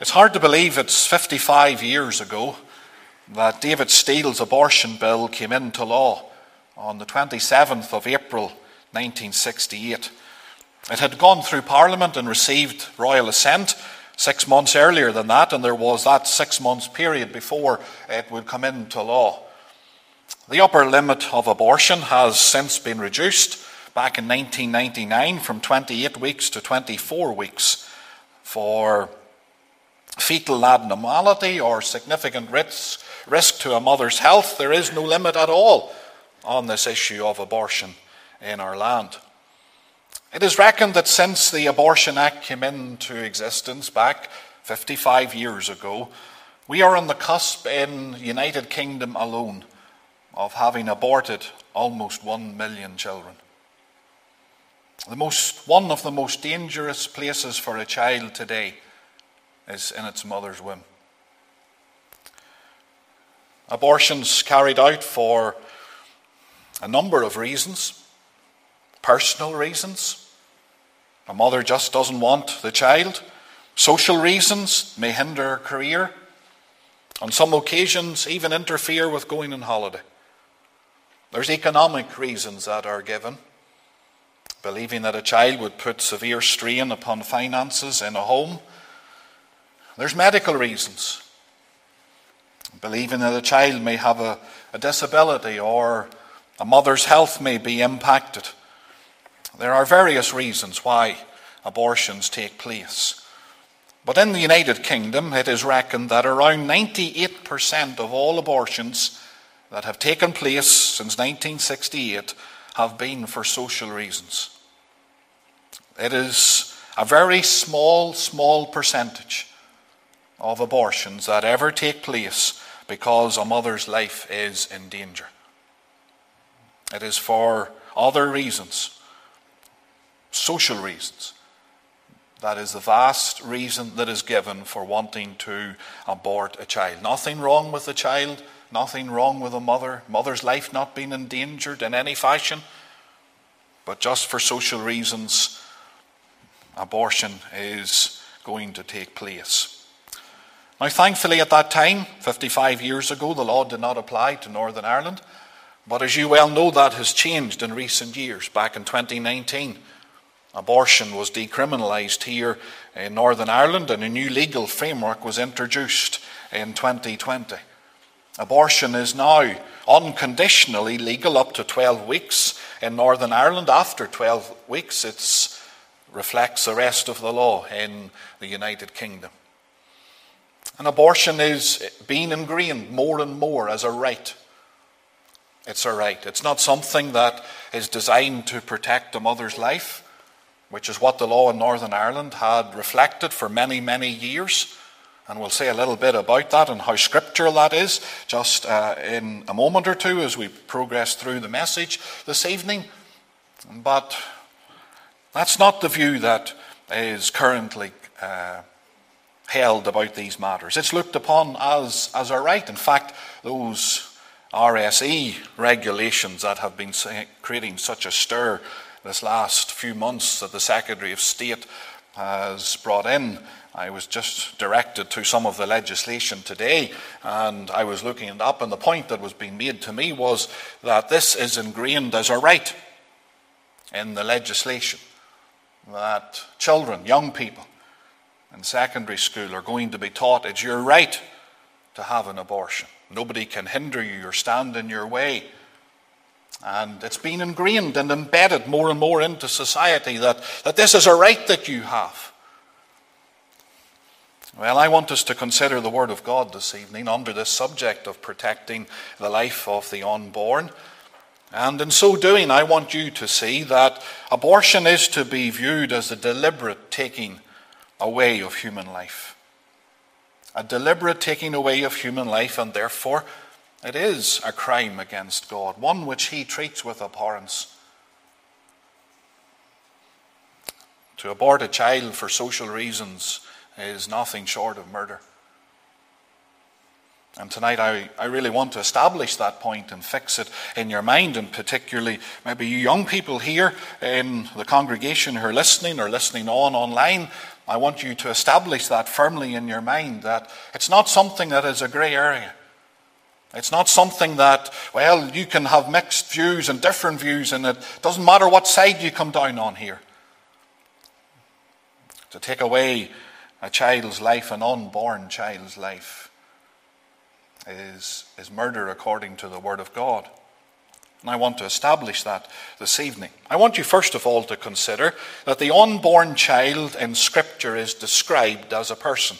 It's hard to believe it's 55 years ago that David Steel's abortion bill came into law on the 27th of April 1968. It had gone through Parliament and received royal assent six months earlier than that, and there was that six months period before it would come into law. The upper limit of abortion has since been reduced back in 1999 from 28 weeks to 24 weeks for fetal abnormality or significant risk, risk to a mother's health. There is no limit at all on this issue of abortion in our land. It is reckoned that since the Abortion Act came into existence back 55 years ago, we are on the cusp in United Kingdom alone of having aborted almost 1 million children. The most, one of the most dangerous places for a child today is in its mother's womb. Abortions carried out for a number of reasons personal reasons. A mother just doesn't want the child. Social reasons may hinder her career. On some occasions, even interfere with going on holiday. There's economic reasons that are given, believing that a child would put severe strain upon finances in a home. There's medical reasons, believing that a child may have a, a disability or a mother's health may be impacted. There are various reasons why abortions take place. But in the United Kingdom, it is reckoned that around 98% of all abortions that have taken place since 1968 have been for social reasons. It is a very small, small percentage of abortions that ever take place because a mother's life is in danger. It is for other reasons, social reasons. That is the vast reason that is given for wanting to abort a child. Nothing wrong with the child Nothing wrong with a mother, mother's life not being endangered in any fashion, but just for social reasons, abortion is going to take place. Now, thankfully, at that time, 55 years ago, the law did not apply to Northern Ireland. But as you well know, that has changed in recent years. Back in 2019, abortion was decriminalised here in Northern Ireland, and a new legal framework was introduced in 2020. Abortion is now unconditionally legal up to 12 weeks in Northern Ireland. After 12 weeks, it reflects the rest of the law in the United Kingdom. And abortion is being ingrained more and more as a right. It's a right. It's not something that is designed to protect a mother's life, which is what the law in Northern Ireland had reflected for many, many years. And we'll say a little bit about that and how scriptural that is just uh, in a moment or two as we progress through the message this evening. But that's not the view that is currently uh, held about these matters. It's looked upon as, as a right. In fact, those RSE regulations that have been creating such a stir this last few months that the Secretary of State has brought in I was just directed to some of the legislation today, and I was looking it up, and the point that was being made to me was that this is ingrained as a right in the legislation that children, young people in secondary school are going to be taught it's your right to have an abortion. Nobody can hinder you or stand in your way. And it's been ingrained and embedded more and more into society that, that this is a right that you have. Well, I want us to consider the Word of God this evening under this subject of protecting the life of the unborn. And in so doing, I want you to see that abortion is to be viewed as a deliberate taking away of human life. A deliberate taking away of human life, and therefore it is a crime against God, one which He treats with abhorrence. To abort a child for social reasons is nothing short of murder. And tonight, I, I really want to establish that point and fix it in your mind, and particularly maybe you young people here in the congregation who are listening or listening on online. I want you to establish that firmly in your mind that it's not something that is a grey area. It's not something that, well, you can have mixed views and different views, and it doesn't matter what side you come down on here. To take away a child's life, an unborn child's life, is, is murder according to the Word of God. And I want to establish that this evening. I want you, first of all, to consider that the unborn child in Scripture is described as a person.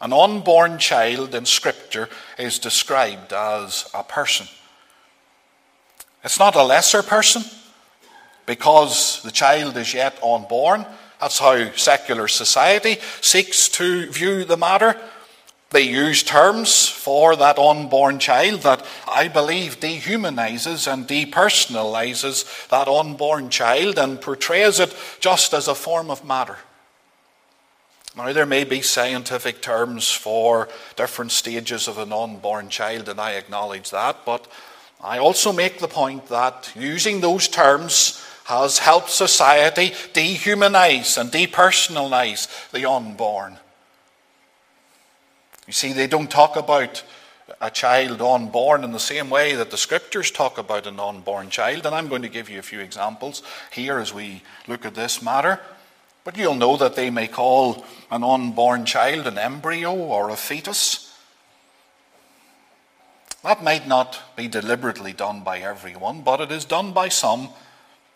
An unborn child in Scripture is described as a person. It's not a lesser person because the child is yet unborn. That's how secular society seeks to view the matter. They use terms for that unborn child that I believe dehumanizes and depersonalizes that unborn child and portrays it just as a form of matter. Now, there may be scientific terms for different stages of an unborn child, and I acknowledge that, but I also make the point that using those terms has helped society dehumanize and depersonalize the unborn. You see, they don't talk about a child unborn in the same way that the scriptures talk about an unborn child. And I'm going to give you a few examples here as we look at this matter. But you'll know that they may call an unborn child an embryo or a fetus. That might not be deliberately done by everyone, but it is done by some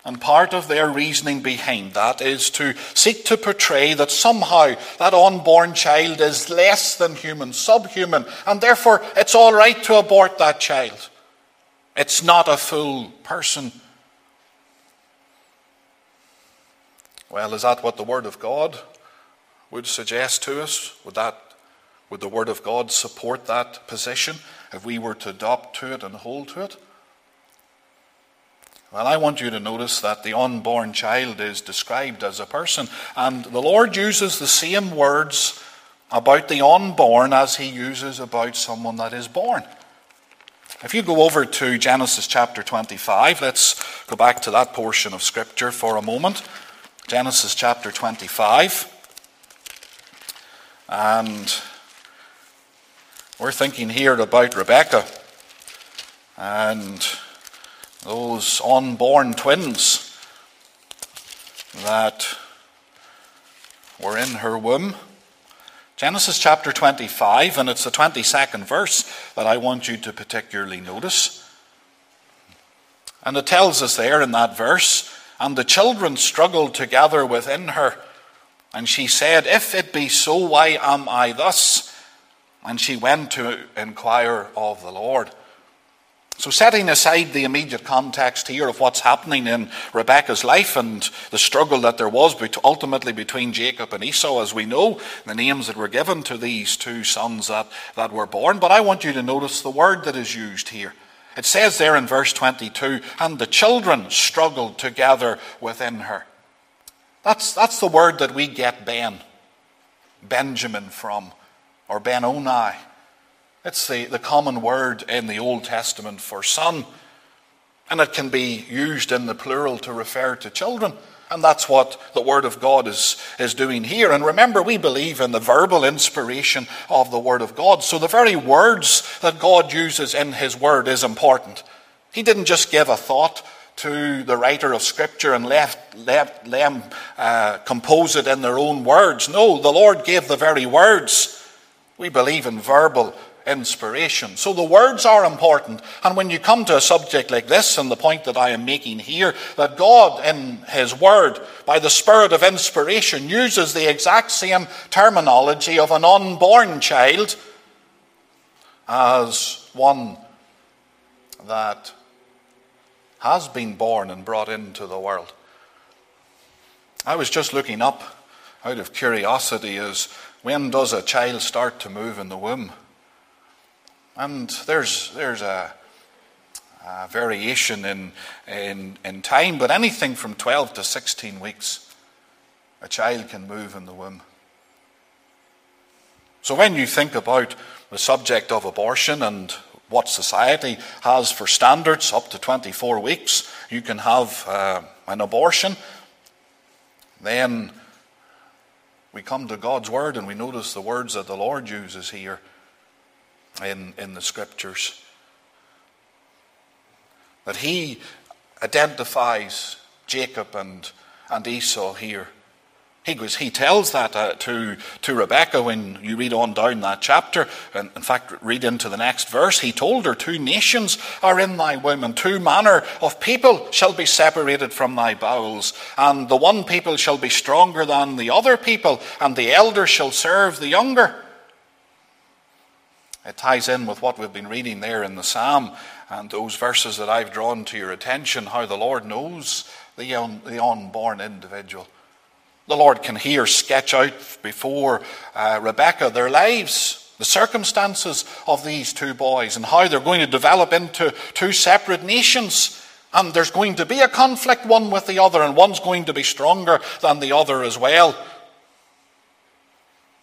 and part of their reasoning behind that is to seek to portray that somehow that unborn child is less than human, subhuman, and therefore it's all right to abort that child. It's not a full person. Well, is that what the Word of God would suggest to us? Would that would the Word of God support that position if we were to adopt to it and hold to it? Well, I want you to notice that the unborn child is described as a person, and the Lord uses the same words about the unborn as he uses about someone that is born. If you go over to Genesis chapter 25, let's go back to that portion of Scripture for a moment. Genesis chapter 25. And we're thinking here about Rebekah. And those unborn twins that were in her womb. Genesis chapter 25, and it's the 22nd verse that I want you to particularly notice. And it tells us there in that verse, and the children struggled together within her. And she said, If it be so, why am I thus? And she went to inquire of the Lord. So, setting aside the immediate context here of what's happening in Rebekah's life and the struggle that there was ultimately between Jacob and Esau, as we know, the names that were given to these two sons that, that were born, but I want you to notice the word that is used here. It says there in verse 22 and the children struggled together within her. That's, that's the word that we get Ben, Benjamin from, or Ben Benoni. It's the, the common word in the Old Testament for son. And it can be used in the plural to refer to children. And that's what the Word of God is, is doing here. And remember, we believe in the verbal inspiration of the Word of God. So the very words that God uses in His Word is important. He didn't just give a thought to the writer of Scripture and left, let them uh, compose it in their own words. No, the Lord gave the very words. We believe in verbal inspiration. So the words are important. And when you come to a subject like this, and the point that I am making here, that God in His Word, by the Spirit of inspiration, uses the exact same terminology of an unborn child as one that has been born and brought into the world. I was just looking up out of curiosity as when does a child start to move in the womb? And there's, there's a, a variation in, in, in time, but anything from 12 to 16 weeks, a child can move in the womb. So when you think about the subject of abortion and what society has for standards, up to 24 weeks, you can have uh, an abortion. Then we come to God's Word and we notice the words that the Lord uses here in, in the Scriptures. That He identifies Jacob and, and Esau here. He, goes, he tells that uh, to, to Rebekah when you read on down that chapter. And in fact, read into the next verse. He told her, Two nations are in thy womb, and two manner of people shall be separated from thy bowels. And the one people shall be stronger than the other people, and the elder shall serve the younger. It ties in with what we've been reading there in the psalm and those verses that I've drawn to your attention how the Lord knows the, un, the unborn individual. The Lord can here sketch out before uh, Rebekah their lives, the circumstances of these two boys, and how they're going to develop into two separate nations. And there's going to be a conflict one with the other, and one's going to be stronger than the other as well.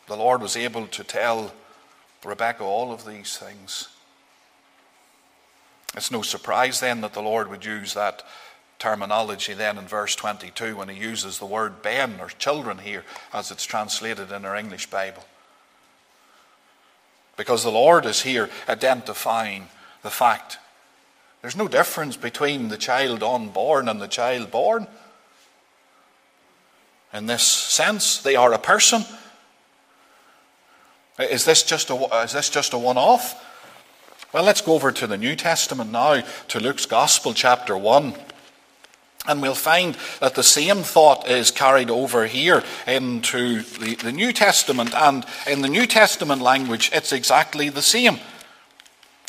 The Lord was able to tell Rebekah all of these things. It's no surprise then that the Lord would use that terminology then in verse 22 when he uses the word ben or children here as it's translated in our English Bible. Because the Lord is here identifying the fact there's no difference between the child unborn and the child born. In this sense, they are a person. Is this just a, is this just a one off? Well, let's go over to the New Testament now, to Luke's Gospel, chapter 1. And we'll find that the same thought is carried over here into the, the New Testament. And in the New Testament language, it's exactly the same.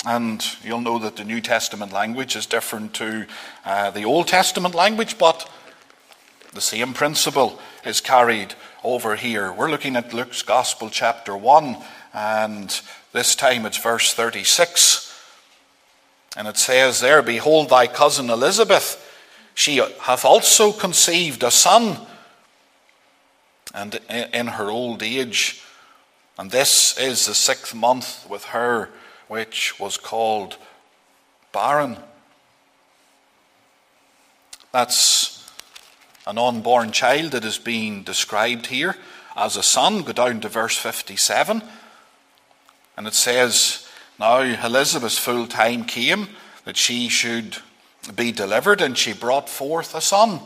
And you'll know that the New Testament language is different to uh, the Old Testament language, but the same principle is carried over here. We're looking at Luke's Gospel, chapter 1, and this time it's verse 36. And it says there, Behold, thy cousin Elizabeth she hath also conceived a son, and in her old age. And this is the sixth month with her, which was called barren. That's an unborn child that is being described here as a son. Go down to verse 57. And it says, Now Elizabeth's full time came that she should be delivered, and she brought forth a son.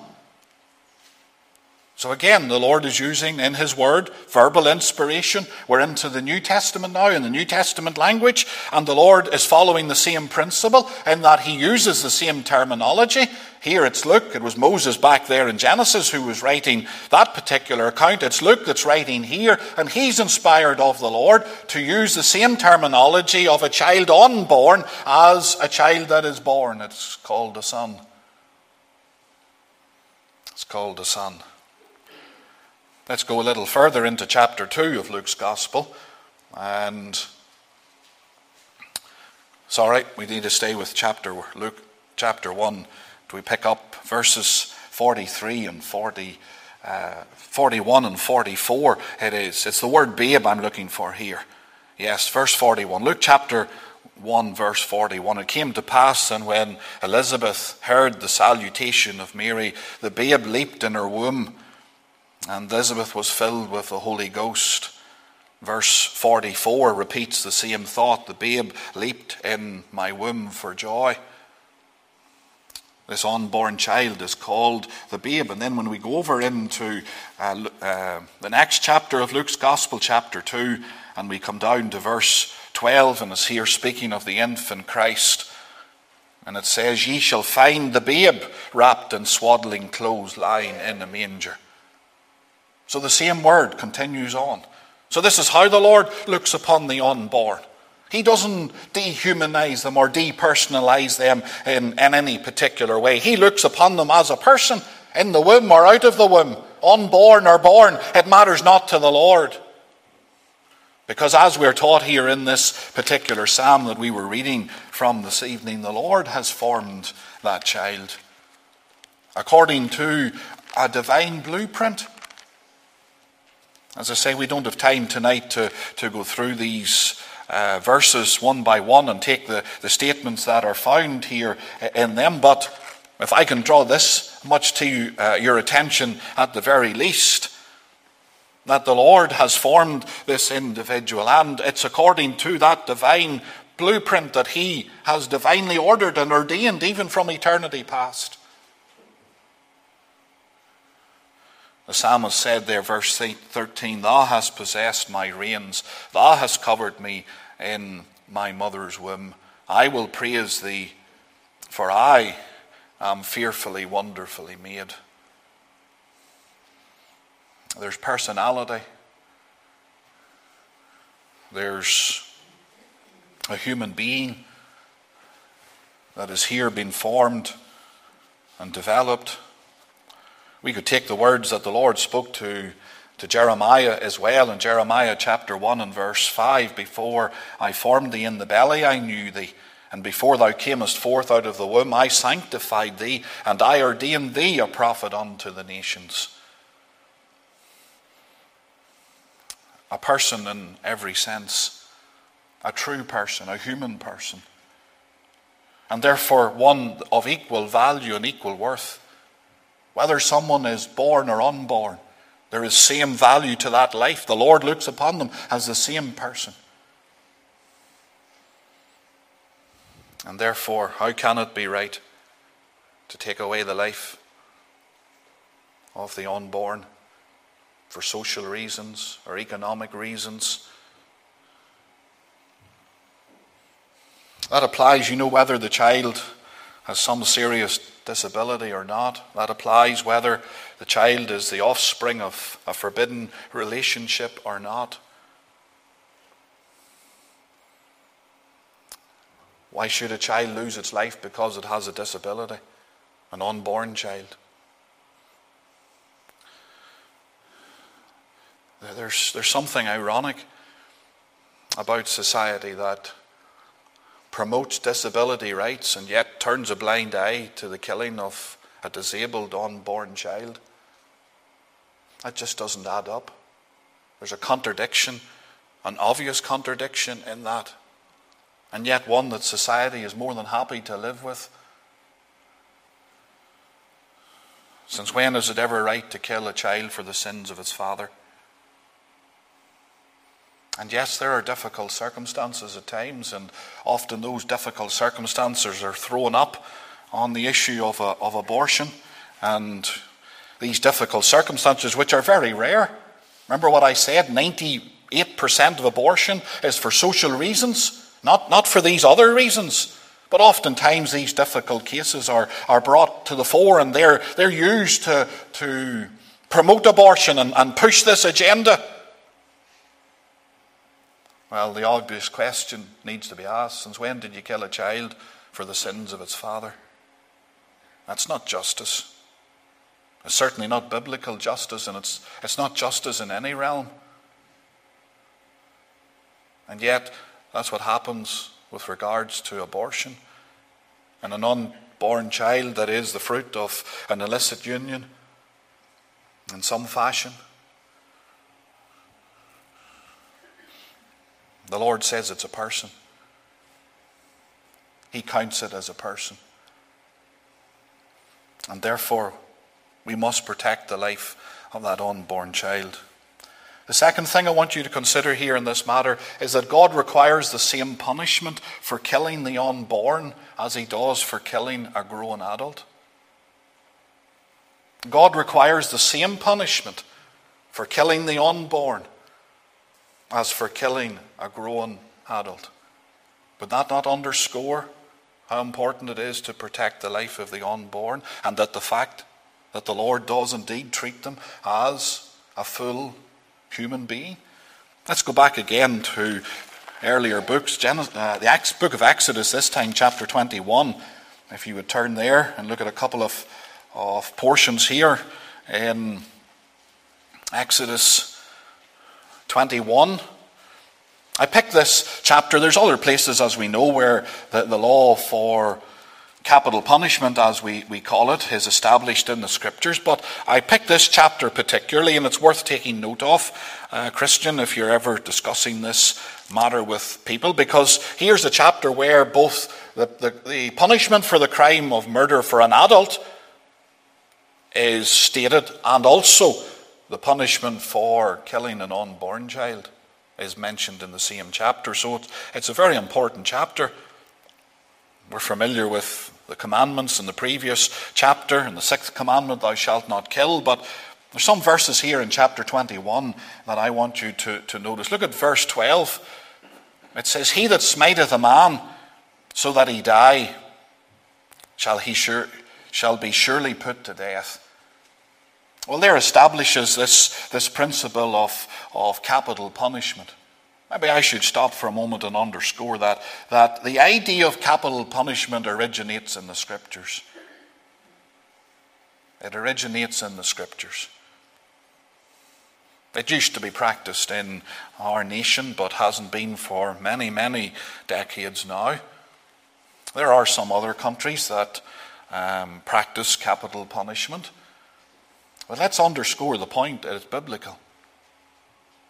So again, the Lord is using in His Word verbal inspiration. We're into the New Testament now, in the New Testament language, and the Lord is following the same principle in that He uses the same terminology. Here it's Luke, it was Moses back there in Genesis who was writing that particular account. It's Luke that's writing here, and he's inspired of the Lord to use the same terminology of a child unborn as a child that is born. It's called a son. It's called a son. Let's go a little further into chapter 2 of Luke's Gospel. And sorry, we need to stay with chapter Luke chapter 1. Do we pick up verses 43 and 40, uh, 41 and 44? It is. It's the word babe I'm looking for here. Yes, verse 41. Luke chapter 1, verse 41. It came to pass, and when Elizabeth heard the salutation of Mary, the babe leaped in her womb and Elizabeth was filled with the Holy Ghost. Verse 44 repeats the same thought the babe leaped in my womb for joy. This unborn child is called the babe. And then when we go over into uh, uh, the next chapter of Luke's Gospel, chapter 2, and we come down to verse 12, and it's here speaking of the infant Christ. And it says, Ye shall find the babe wrapped in swaddling clothes lying in a manger. So the same word continues on. So this is how the Lord looks upon the unborn. He doesn't dehumanize them or depersonalize them in, in any particular way. He looks upon them as a person in the womb or out of the womb, unborn or born. It matters not to the Lord. Because as we're taught here in this particular psalm that we were reading from this evening, the Lord has formed that child according to a divine blueprint. As I say, we don't have time tonight to, to go through these uh, verses one by one and take the, the statements that are found here in them, but if I can draw this much to uh, your attention at the very least, that the Lord has formed this individual, and it's according to that divine blueprint that He has divinely ordered and ordained even from eternity past. The psalmist said there, verse 13, Thou hast possessed my reins, Thou hast covered me in my mother's womb. I will praise Thee, for I am fearfully, wonderfully made. There's personality. There's a human being that is here being formed and developed. We could take the words that the Lord spoke to, to Jeremiah as well in Jeremiah chapter 1 and verse 5 Before I formed thee in the belly, I knew thee. And before thou camest forth out of the womb, I sanctified thee, and I ordained thee a prophet unto the nations. a person in every sense, a true person, a human person, and therefore one of equal value and equal worth. Whether someone is born or unborn, there is same value to that life. The Lord looks upon them as the same person. And therefore, how can it be right to take away the life of the unborn? for social reasons or economic reasons. That applies, you know, whether the child has some serious disability or not. That applies whether the child is the offspring of a forbidden relationship or not. Why should a child lose its life because it has a disability? An unborn child. There's, there's something ironic about society that promotes disability rights and yet turns a blind eye to the killing of a disabled unborn child. That just doesn't add up. There's a contradiction, an obvious contradiction in that, and yet one that society is more than happy to live with. Since when is it ever right to kill a child for the sins of its father? And yes, there are difficult circumstances at times, and often those difficult circumstances are thrown up on the issue of, a, of abortion. And these difficult circumstances, which are very rare. Remember what I said 98% of abortion is for social reasons, not, not for these other reasons. But oftentimes these difficult cases are, are brought to the fore and they're, they're used to, to promote abortion and, and push this agenda. Well, the obvious question needs to be asked since when did you kill a child for the sins of its father? That's not justice. It's certainly not biblical justice, and it's, it's not justice in any realm. And yet, that's what happens with regards to abortion. And an unborn child that is the fruit of an illicit union in some fashion. The Lord says it's a person. He counts it as a person. And therefore, we must protect the life of that unborn child. The second thing I want you to consider here in this matter is that God requires the same punishment for killing the unborn as he does for killing a grown adult. God requires the same punishment for killing the unborn as for killing a grown adult. Would that not underscore how important it is to protect the life of the unborn and that the fact that the Lord does indeed treat them as a full human being? Let's go back again to earlier books, uh, the book of Exodus, this time chapter 21. If you would turn there and look at a couple of, of portions here in Exodus 21. I picked this chapter. There's other places, as we know, where the, the law for capital punishment, as we, we call it, is established in the scriptures. But I picked this chapter particularly, and it's worth taking note of, uh, Christian, if you're ever discussing this matter with people, because here's a chapter where both the, the, the punishment for the crime of murder for an adult is stated, and also the punishment for killing an unborn child is mentioned in the same chapter. So it's, a very important chapter. We're familiar with the commandments in the previous chapter, in the sixth commandment, thou shalt not kill. But there's some verses here in chapter 21 that I want you to, to notice. Look at verse 12. It says, He that smiteth a man so that he die, shall, he sure, shall be surely put to death. Well, there establishes this, this principle of, of capital punishment. Maybe I should stop for a moment and underscore that, that the idea of capital punishment originates in the Scriptures. It originates in the Scriptures. It used to be practiced in our nation, but hasn't been for many, many decades now. There are some other countries that um, practice capital punishment. But let's underscore the point that it's biblical.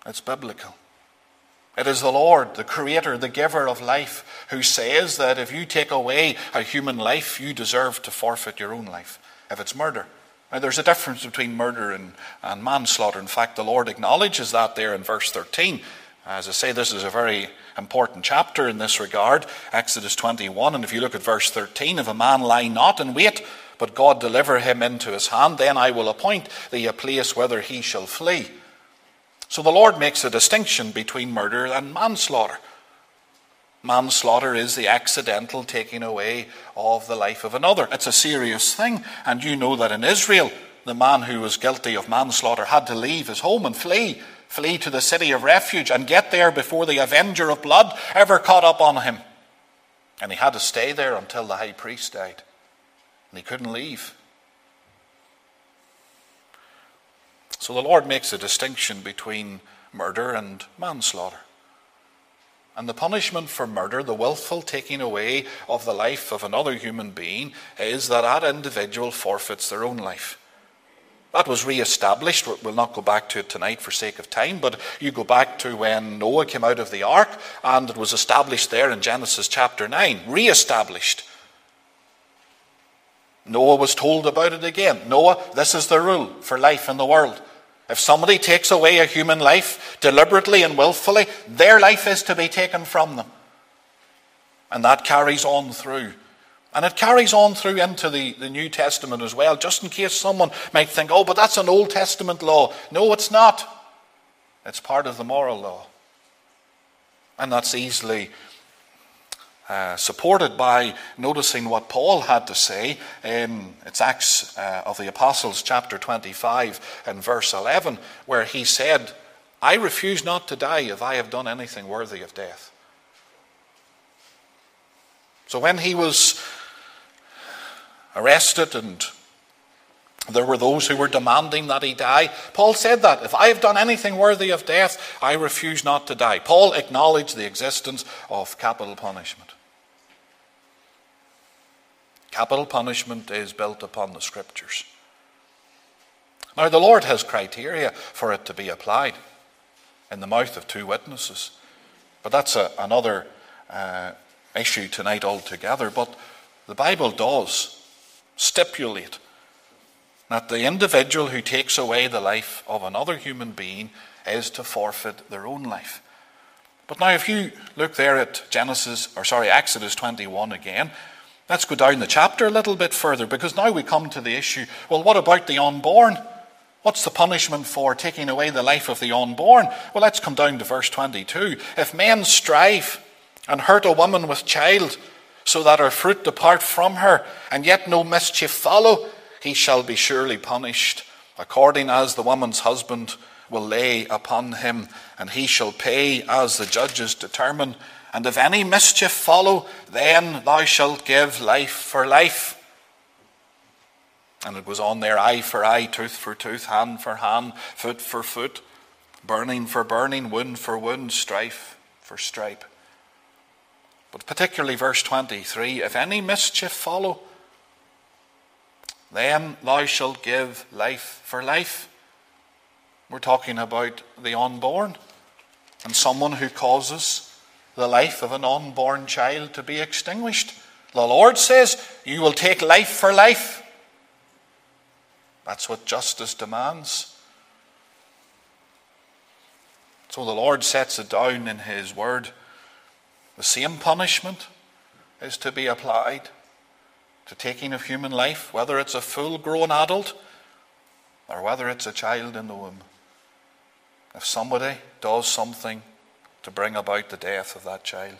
It's biblical. It is the Lord, the Creator, the giver of life, who says that if you take away a human life, you deserve to forfeit your own life, if it's murder. Now, there's a difference between murder and, and manslaughter. In fact, the Lord acknowledges that there in verse 13. As I say, this is a very important chapter in this regard, Exodus 21. And if you look at verse 13, if a man lie not in wait, but God deliver him into his hand, then I will appoint thee a place whither he shall flee. So the Lord makes a distinction between murder and manslaughter. Manslaughter is the accidental taking away of the life of another. It's a serious thing, and you know that in Israel, the man who was guilty of manslaughter had to leave his home and flee, flee to the city of refuge, and get there before the avenger of blood ever caught up on him. And he had to stay there until the high priest died and he couldn't leave. So the Lord makes a distinction between murder and manslaughter. And the punishment for murder, the willful taking away of the life of another human being, is that that individual forfeits their own life. That was re established. We'll not go back to it tonight for sake of time, but you go back to when Noah came out of the ark, and it was established there in Genesis chapter 9. Re established. Noah was told about it again. Noah, this is the rule for life in the world. If somebody takes away a human life deliberately and willfully, their life is to be taken from them. And that carries on through. And it carries on through into the, the New Testament as well, just in case someone might think, oh, but that's an Old Testament law. No, it's not. It's part of the moral law. And that's easily uh, supported by noticing what Paul had to say in it's Acts uh, of the Apostles, chapter 25, and verse 11, where he said, I refuse not to die if I have done anything worthy of death. So when he was arrested and there were those who were demanding that he die. Paul said that. If I have done anything worthy of death, I refuse not to die. Paul acknowledged the existence of capital punishment. Capital punishment is built upon the scriptures. Now, the Lord has criteria for it to be applied in the mouth of two witnesses. But that's a, another uh, issue tonight altogether. But the Bible does stipulate that the individual who takes away the life of another human being is to forfeit their own life. But now, if you look there at Genesis, or sorry, Exodus 21 again, Let's go down the chapter a little bit further because now we come to the issue well, what about the unborn? What's the punishment for taking away the life of the unborn? Well, let's come down to verse 22. If men strive and hurt a woman with child, so that her fruit depart from her, and yet no mischief follow, he shall be surely punished, according as the woman's husband will lay upon him, and he shall pay as the judges determine. And if any mischief follow, then thou shalt give life for life. And it goes on there eye for eye, tooth for tooth, hand for hand, foot for foot, burning for burning, wound for wound, strife for stripe. But particularly verse 23 if any mischief follow, then thou shalt give life for life. We're talking about the unborn and someone who causes the life of an unborn child to be extinguished. The Lord says, You will take life for life. That's what justice demands. So the Lord sets it down in His Word. The same punishment is to be applied to taking of human life, whether it's a full grown adult or whether it's a child in the womb. If somebody does something to bring about the death of that child.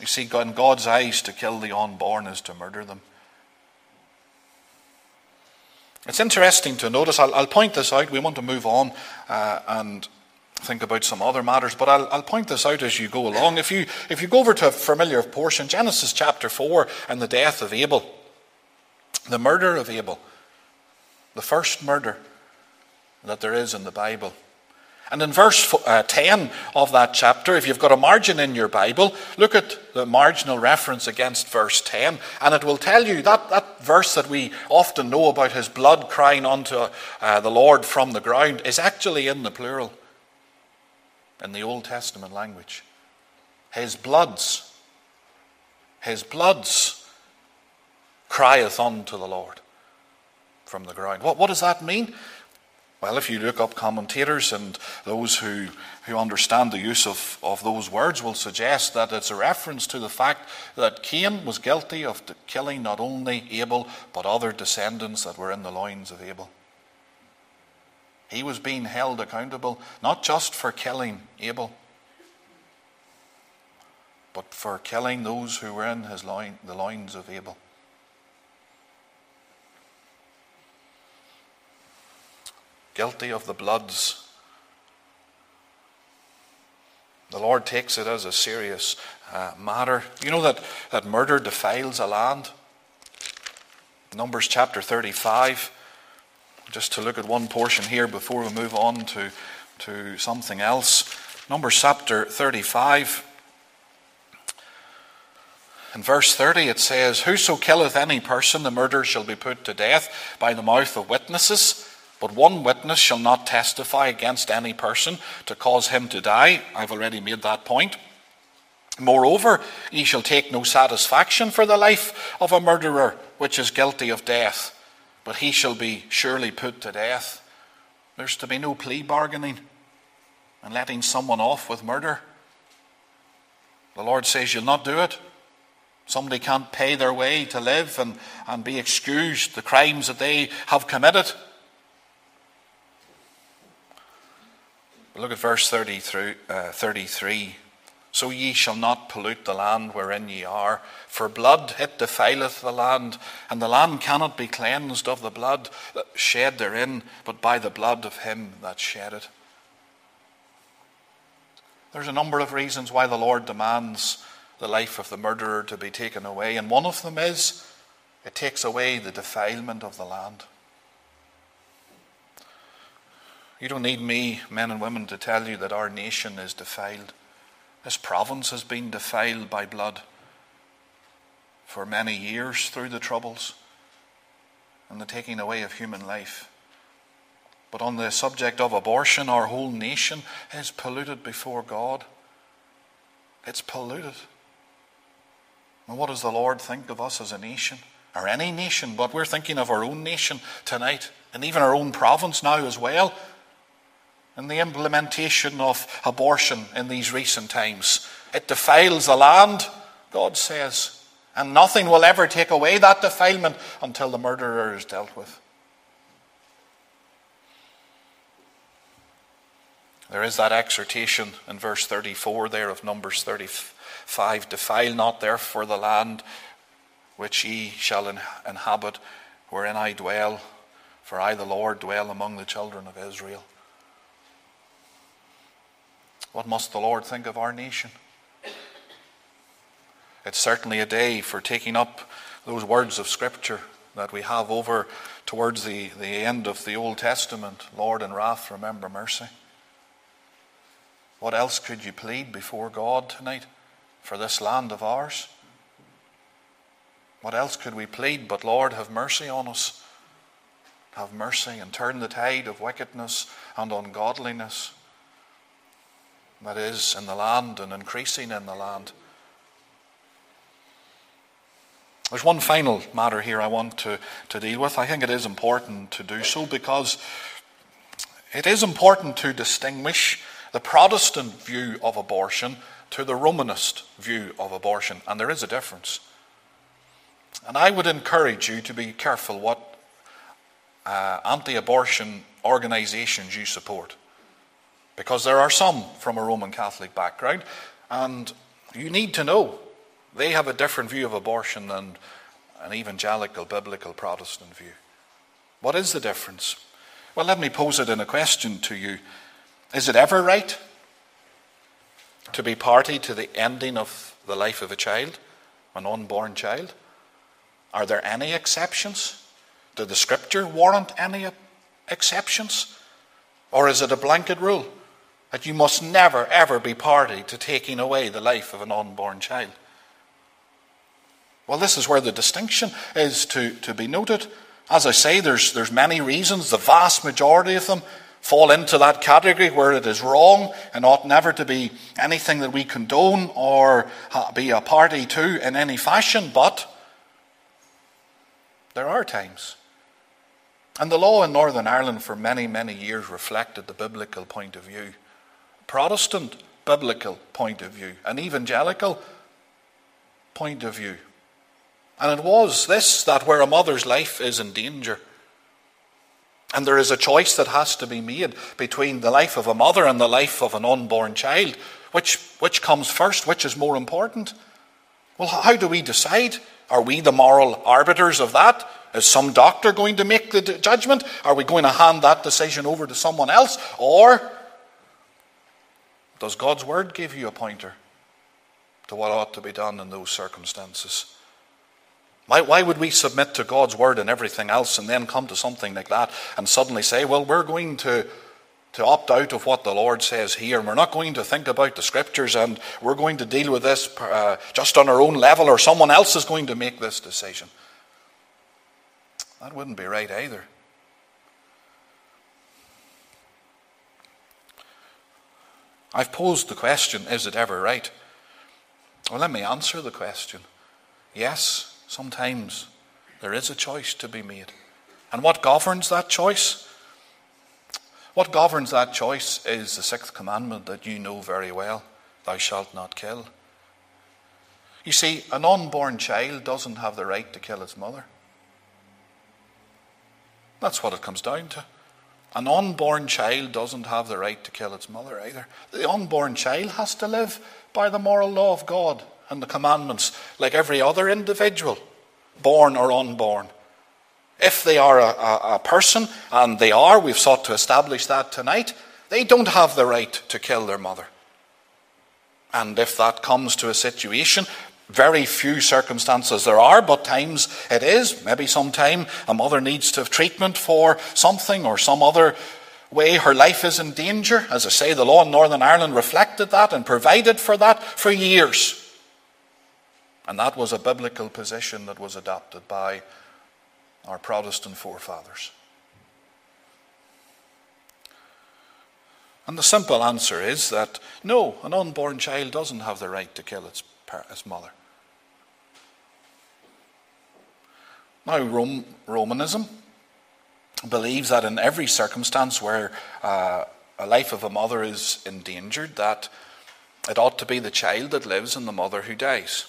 You see, in God's eyes, to kill the unborn is to murder them. It's interesting to notice, I'll, I'll point this out, we want to move on uh, and think about some other matters, but I'll, I'll, point this out as you go along. If you, if you go over to a familiar portion, Genesis chapter 4 and the death of Abel, the murder of Abel, the first murder that there is in the Bible. And in verse uh, 10 of that chapter, if you've got a margin in your Bible, look at the marginal reference against verse 10, and it will tell you that, that verse that we often know about his blood crying unto uh, the Lord from the ground is actually in the plural in the Old Testament language. His bloods, his bloods crieth unto the Lord from the ground. What, what does that mean? Well, if you look up commentators and those who, who understand the use of, of those words will suggest that it's a reference to the fact that Cain was guilty of killing not only Abel, but other descendants that were in the loins of Abel. He was being held accountable not just for killing Abel, but for killing those who were in his loin, the loins of Abel. Guilty of the bloods. The Lord takes it as a serious uh, matter. You know that, that murder defiles a land? Numbers chapter 35. Just to look at one portion here before we move on to, to something else. Numbers chapter 35. In verse 30 it says, Whoso killeth any person, the murderer shall be put to death by the mouth of witnesses. But one witness shall not testify against any person to cause him to die. I've already made that point. Moreover, ye shall take no satisfaction for the life of a murderer which is guilty of death, but he shall be surely put to death. There's to be no plea bargaining and letting someone off with murder. The Lord says you'll not do it. Somebody can't pay their way to live and, and be excused the crimes that they have committed. Look at verse 33, uh, 33. So ye shall not pollute the land wherein ye are, for blood it defileth the land, and the land cannot be cleansed of the blood shed therein, but by the blood of him that shed it. There's a number of reasons why the Lord demands the life of the murderer to be taken away, and one of them is it takes away the defilement of the land. You don't need me, men and women, to tell you that our nation is defiled. This province has been defiled by blood for many years through the Troubles and the taking away of human life. But on the subject of abortion, our whole nation is polluted before God. It's polluted. And what does the Lord think of us as a nation? Or any nation, but we're thinking of our own nation tonight, and even our own province now as well and the implementation of abortion in these recent times. It defiles the land, God says, and nothing will ever take away that defilement until the murderer is dealt with. There is that exhortation in verse 34 there of Numbers 35 Defile not therefore the land which ye shall inhabit, wherein I dwell, for I, the Lord, dwell among the children of Israel. What must the Lord think of our nation? It's certainly a day for taking up those words of Scripture that we have over towards the, the end of the Old Testament Lord, in wrath, remember mercy. What else could you plead before God tonight for this land of ours? What else could we plead but, Lord, have mercy on us? Have mercy and turn the tide of wickedness and ungodliness that is in the land and increasing in the land. There's one final matter here I want to, to deal with. I think it is important to do so because it is important to distinguish the Protestant view of abortion to the Romanist view of abortion, and there is a difference. And I would encourage you to be careful what uh, anti abortion organizations you support. Because there are some from a Roman Catholic background, and you need to know they have a different view of abortion than an evangelical, biblical Protestant view. What is the difference? Well, let me pose it in a question to you. Is it ever right to be party to the ending of the life of a child, an unborn child? Are there any exceptions? Did the scripture warrant any exceptions? Or is it a blanket rule that you must never, ever be party to taking away the life of an unborn child? Well, this is where the distinction is to, to be noted. As I say, there's, there's many reasons. The vast majority of them fall into that category where it is wrong and ought never to be anything that we condone or uh, be a party to in any fashion. But there are times. And the law in Northern Ireland for many, many years reflected the biblical point of view. Protestant biblical point of view, an evangelical point of view. And it was this that where a mother's life is in danger, and there is a choice that has to be made between the life of a mother and the life of an unborn child, which, which comes first, which is more important? Well, how do we decide? Are we the moral arbiters of that? Is some doctor going to make the judgment? Are we going to hand that decision over to someone else? Or does God's word give you a pointer to what ought to be done in those circumstances? Why, why would we submit to God's word and everything else and then come to something like that and suddenly say, well, we're going to, to opt out of what the Lord says here and we're not going to think about the scriptures and we're going to deal with this uh, just on our own level or someone else is going to make this decision? That wouldn't be right either. I've posed the question is it ever right? Well, let me answer the question. Yes, Sometimes there is a choice to be made. And what governs that choice? What governs that choice is the sixth commandment that you know very well Thou shalt not kill. You see, an unborn child doesn't have the right to kill its mother. That's what it comes down to. An unborn child doesn't have the right to kill its mother either. The unborn child has to live by the moral law of God and the commandments like every other individual, born or unborn. If they are a, a, a, person, and they are, we've sought to establish that tonight, they don't have the right to kill their mother. And if that comes to a situation, very few circumstances there are, but times it is. Maybe sometime a mother needs to have treatment for something or some other way her life is in danger. As I say, the law in Northern Ireland reflected that and provided for that for years. And that was a biblical position that was adopted by our Protestant forefathers. And the simple answer is that no, an unborn child doesn't have the right to kill its, its mother. Now, Rome, Romanism believes that in every circumstance where uh, a life of a mother is endangered, that it ought to be the child that lives and the mother who dies.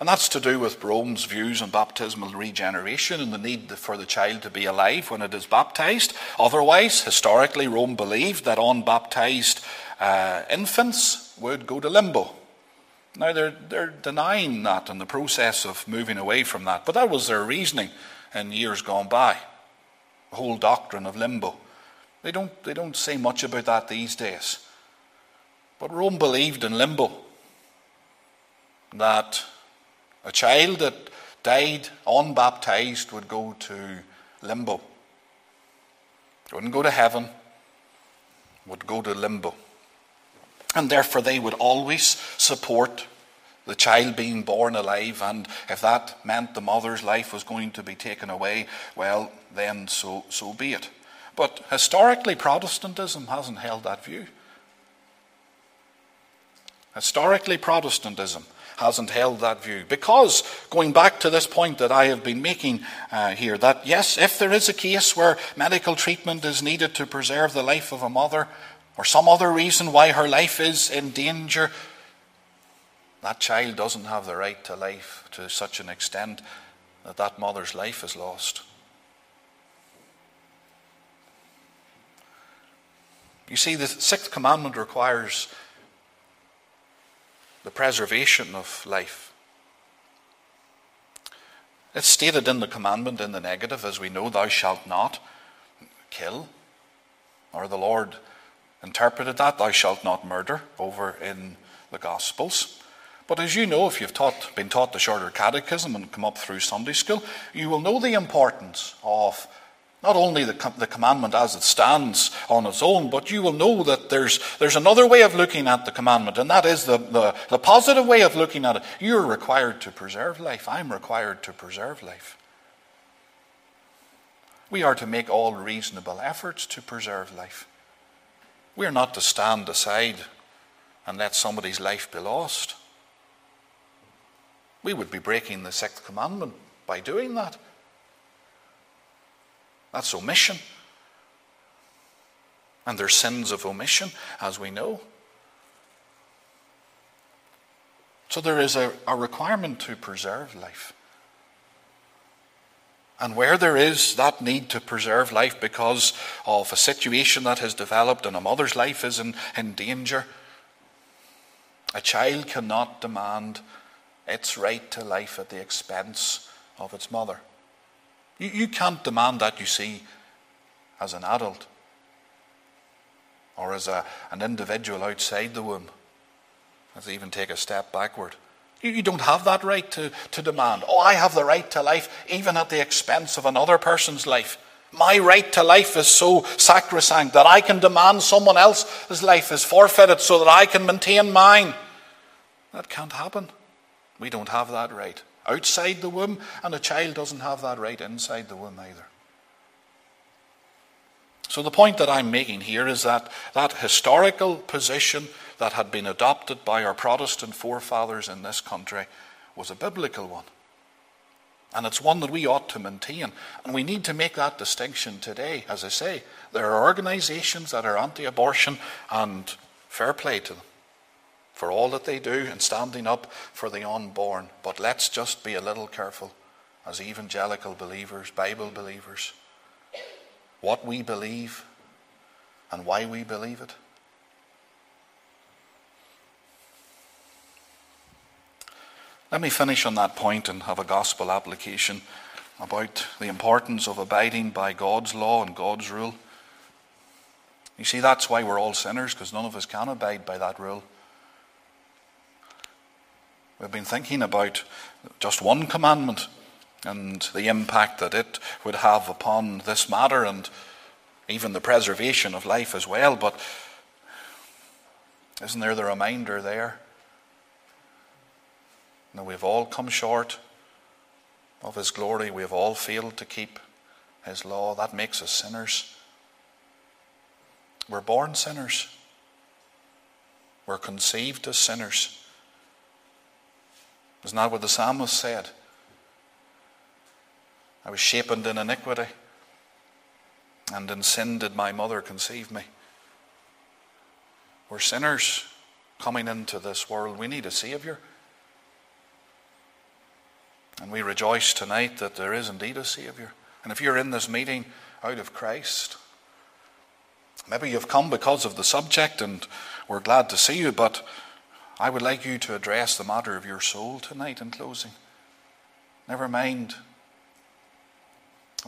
And that's to do with Rome's views on baptismal regeneration and the need for the child to be alive when it is baptized. Otherwise, historically, Rome believed that unbaptized uh, infants would go to limbo. Now, they're, they're denying that in the process of moving away from that, but that was their reasoning in years gone by. The whole doctrine of limbo. They don't, they don't say much about that these days. But Rome believed in limbo. That a child that died unbaptized would go to limbo. Wouldn't go to heaven, would go to limbo. And therefore, they would always support the child being born alive. And if that meant the mother's life was going to be taken away, well, then so, so be it. But historically, Protestantism hasn't held that view. Historically, Protestantism hasn't held that view. Because, going back to this point that I have been making uh, here, that yes, if there is a case where medical treatment is needed to preserve the life of a mother, or some other reason why her life is in danger, that child doesn't have the right to life to such an extent that that mother's life is lost. You see, the sixth commandment requires the preservation of life. It's stated in the commandment in the negative, as we know, thou shalt not kill. Or the Lord interpreted that, thou shalt not murder, over in the Gospels. But as you know, if you've taught, been taught the shorter catechism and come up through Sunday school, you will know the importance of not only the, the commandment as it stands on its own, but you will know that there's, there's another way of looking at the commandment, and that is the, the, the positive way of looking at it. You're required to preserve life. I'm required to preserve life. We are to make all reasonable efforts to preserve life. We are not to stand aside and let somebody's life be lost. We would be breaking the sixth commandment by doing that. That's omission. And there's sins of omission, as we know. So there is a, a requirement to preserve life. And where there is that need to preserve life because of a situation that has developed and a mother's life is in, in danger, a child cannot demand its right to life at the expense of its mother. You, you can't demand that, you see, as an adult or as a, an individual outside the womb. Let's even take a step backward. You, don't have that right to, to demand, oh, I have the right to life, even at the expense of another person's life. My right to life is so sacrosanct that I can demand someone else's life is forfeited so that I can maintain mine. That can't happen. We don't have that right outside the womb, and a child doesn't have that right inside the womb either. So, the point that I'm making here is that that historical position that had been adopted by our Protestant forefathers in this country was a biblical one. And it's one that we ought to maintain. And we need to make that distinction today. As I say, there are organizations that are anti abortion, and fair play to them for all that they do and standing up for the unborn. But let's just be a little careful as evangelical believers, Bible believers, what we believe and why we believe it. Let me finish on that point and have a gospel application about the importance of abiding by God's law and God's rule. You see, that's why we're all sinners, because none of us can abide by that rule. We've been thinking about just one commandment and the impact that it would have upon this matter and even the preservation of life as well. But isn't there the reminder there? Now we've all come short of His glory. We have all failed to keep His law. That makes us sinners. We're born sinners. We're conceived as sinners. Isn't that what the psalmist said? I was shapen in iniquity, and in sin did my mother conceive me. We're sinners coming into this world. We need a Saviour. And we rejoice tonight that there is indeed a Saviour. And if you're in this meeting out of Christ, maybe you've come because of the subject and we're glad to see you, but I would like you to address the matter of your soul tonight in closing. Never mind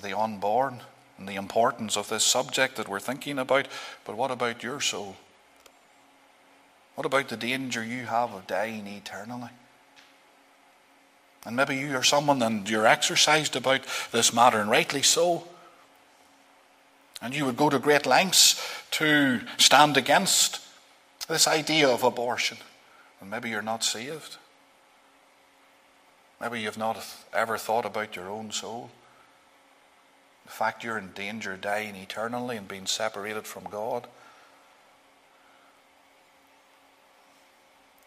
the unborn and the importance of this subject that we're thinking about, but what about your soul? What about the danger you have of dying eternally? And maybe you are someone and you're exercised about this matter, and rightly so. And you would go to great lengths to stand against this idea of abortion. And maybe you're not saved. Maybe you've not ever thought about your own soul. The fact you're in danger of dying eternally and being separated from God.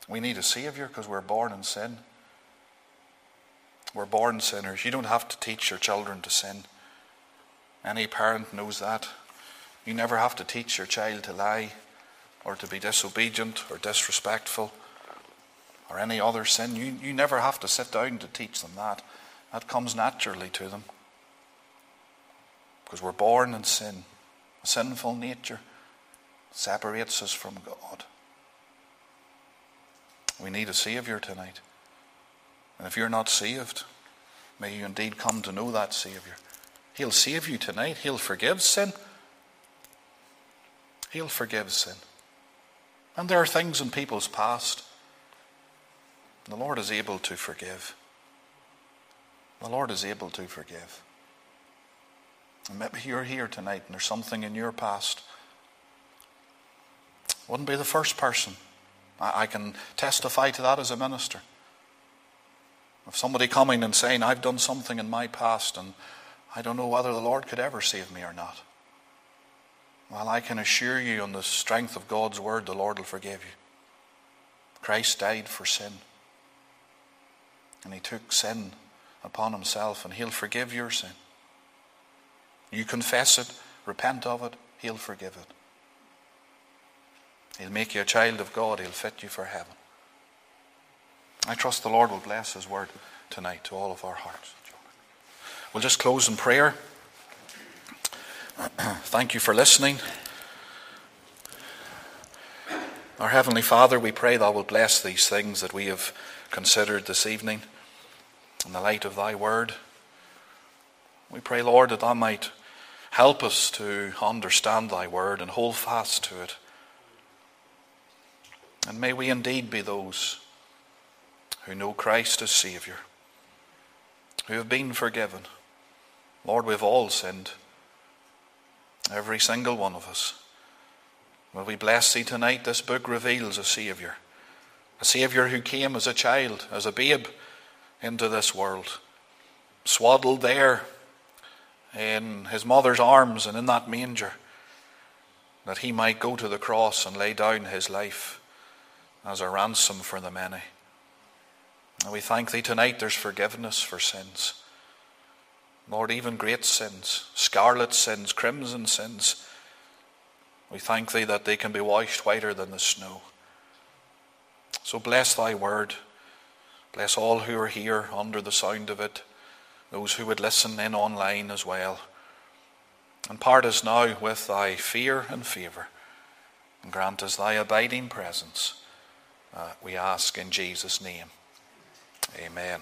We need a Savior because we're born in sin. We're born sinners. You don't have to teach your children to sin. Any parent knows that. You never have to teach your child to lie or to be disobedient or disrespectful or any other sin. You, you never have to sit down to teach them that. That comes naturally to them. Because we're born in sin. A sinful nature separates us from God. We need a Savior tonight. And if you're not saved, may you indeed come to know that Savior. He'll save you tonight. He'll forgive sin. He'll forgive sin. And there are things in people's past. The Lord is able to forgive. The Lord is able to forgive. And maybe you're here tonight and there's something in your past. Wouldn't be the first person. I, I can testify to that as a minister. Of somebody coming and saying, I've done something in my past and I don't know whether the Lord could ever save me or not. Well, I can assure you, on the strength of God's word, the Lord will forgive you. Christ died for sin. And he took sin upon himself, and he'll forgive your sin. You confess it, repent of it, he'll forgive it. He'll make you a child of God, he'll fit you for heaven. I trust the Lord will bless his word tonight to all of our hearts. We'll just close in prayer. Thank you for listening. Our Heavenly Father, we pray Thou will bless these things that we have considered this evening in the light of Thy Word. We pray, Lord, that Thou might help us to understand Thy Word and hold fast to it. And may we indeed be those who know Christ as Saviour, who have been forgiven. Lord, we've all sinned. Every single one of us. Will we bless thee tonight? This book reveals a Saviour. A Saviour who came as a child, as a babe, into this world. Swaddled there in his mother's arms and in that manger, that he might go to the cross and lay down his life as a ransom for the many. And we thank thee tonight there's forgiveness for sins. Lord, even great sins, scarlet sins, crimson sins, we thank thee that they can be washed whiter than the snow. So bless thy word. Bless all who are here under the sound of it, those who would listen in online as well. And part us now with thy fear and favour, and grant us thy abiding presence. Uh, we ask in Jesus' name. Amen.